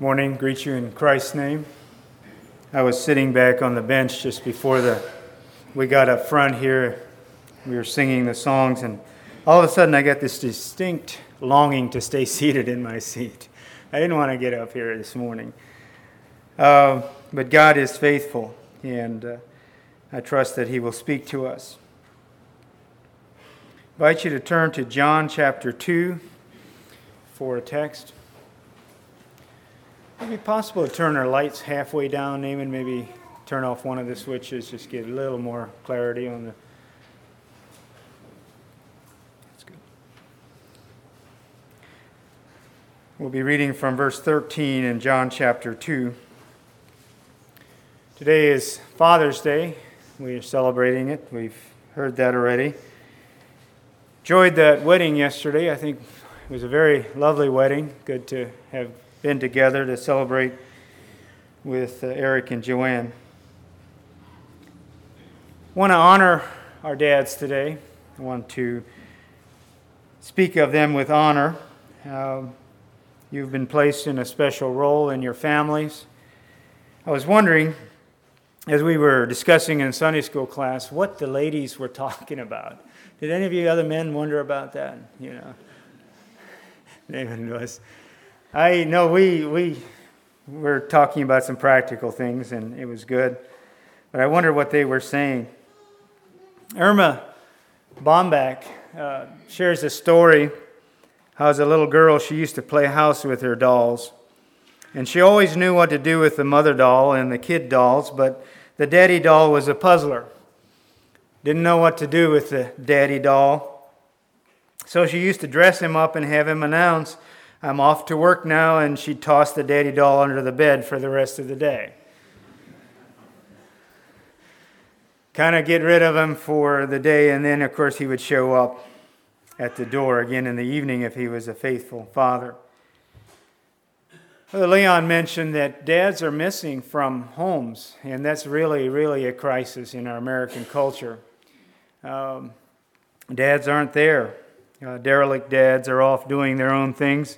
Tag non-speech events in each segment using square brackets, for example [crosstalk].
Morning, greet you in Christ's name. I was sitting back on the bench just before the we got up front here. We were singing the songs, and all of a sudden I got this distinct longing to stay [laughs] seated in my seat. I didn't want to get up here this morning. Uh, but God is faithful, and uh, I trust that He will speak to us. I invite you to turn to John chapter 2 for a text. It would be possible to turn our lights halfway down, Naaman? Maybe turn off one of the switches, just get a little more clarity on the. That's good. We'll be reading from verse 13 in John chapter 2. Today is Father's Day. We are celebrating it. We've heard that already. Enjoyed that wedding yesterday. I think it was a very lovely wedding. Good to have been together to celebrate with uh, Eric and Joanne. want to honor our dads today. I want to speak of them with honor. Uh, you've been placed in a special role in your families. I was wondering, as we were discussing in Sunday school class, what the ladies were [laughs] talking about. Did any of you other men wonder about that? You know, [laughs] David was. I know we, we were talking about some practical things, and it was good. But I wonder what they were saying. Erma Bombeck uh, shares a story how, as a little girl, she used to play house with her dolls. And she always knew what to do with the mother doll and the kid dolls, but the daddy doll was a puzzler. Didn't know what to do with the daddy doll. So she used to dress him up and have him announce, I'm off to work now, and she'd toss the daddy doll under the bed for the rest of the day. Kind of get rid of him for the day, and then, of course, he would show up at the door again in the evening if he was a faithful father. Leon mentioned that dads are missing from homes, and that's really, really a crisis in our American culture. Um, dads aren't there. Uh, derelict dads are off doing their own things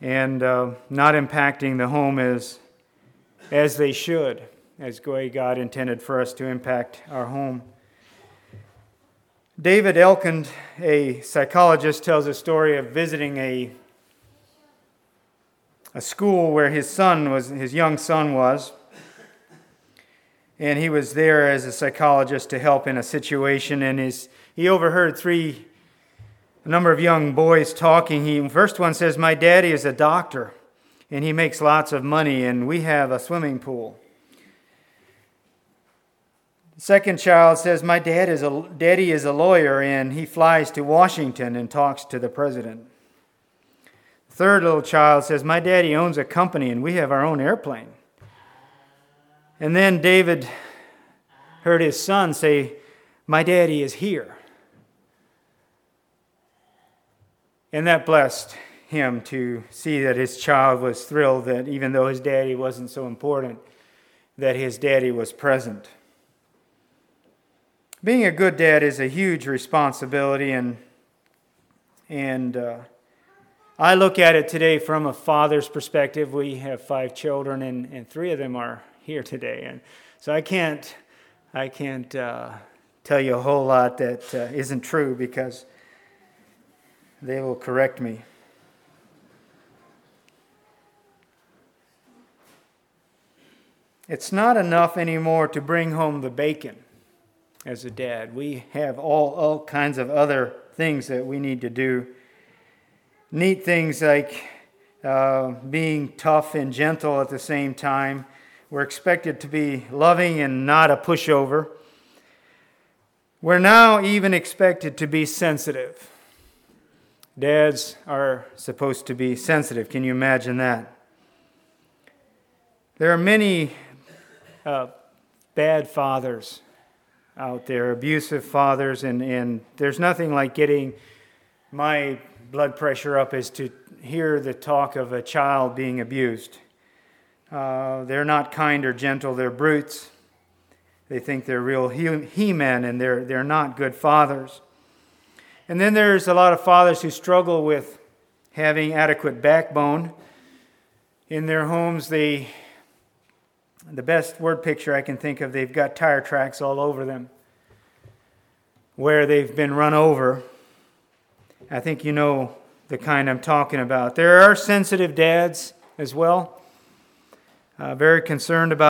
and uh, not impacting the home as, as they should, as God intended for us to impact our home. David Elkind, a psychologist, tells a story of visiting a, a school where his son was, his young son was, and he was there as a psychologist to help in a situation, and his, he overheard three a number of young boys talking. He first one says, "My daddy is a doctor, and he makes lots of money, and we have a swimming pool." The second child says, "My dad is a daddy is a lawyer, and he flies to Washington and talks to the president." The third little child says, "My daddy owns a company, and we have our own airplane." And then David heard his son say, "My daddy is here." And that blessed him to see that his child was thrilled that even though his daddy wasn't so important, that his daddy was present. Being a good dad is a huge responsibility, and, and uh, I look at it today from a father's perspective. We have five children, and, and three of them are here today. And so I can't, I can't uh, tell you a whole lot that uh, not true because they will correct me. It's not enough anymore to bring home the bacon as a dad. We have all, all kinds of other things that we need to do. Neat things like uh, being tough and gentle at the same time. We're expected to be loving and not a pushover. We're now even expected to be sensitive. Dads are supposed to be sensitive. Can you imagine that? There are many uh, bad fathers out there, abusive fathers, and, and there's nothing like getting my blood pressure up as to hear the talk of a child being abused. Uh, they're not kind or gentle, they're brutes. They think they're real he men, and they're, they're not good fathers. And then there's a lot of fathers who struggle with having adequate backbone in their homes, they, the best word picture I can think of, they've got tire tracks all over them where they've been run over. I think you know the kind I'm talking about. There are sensitive dads as well, uh, very concerned about.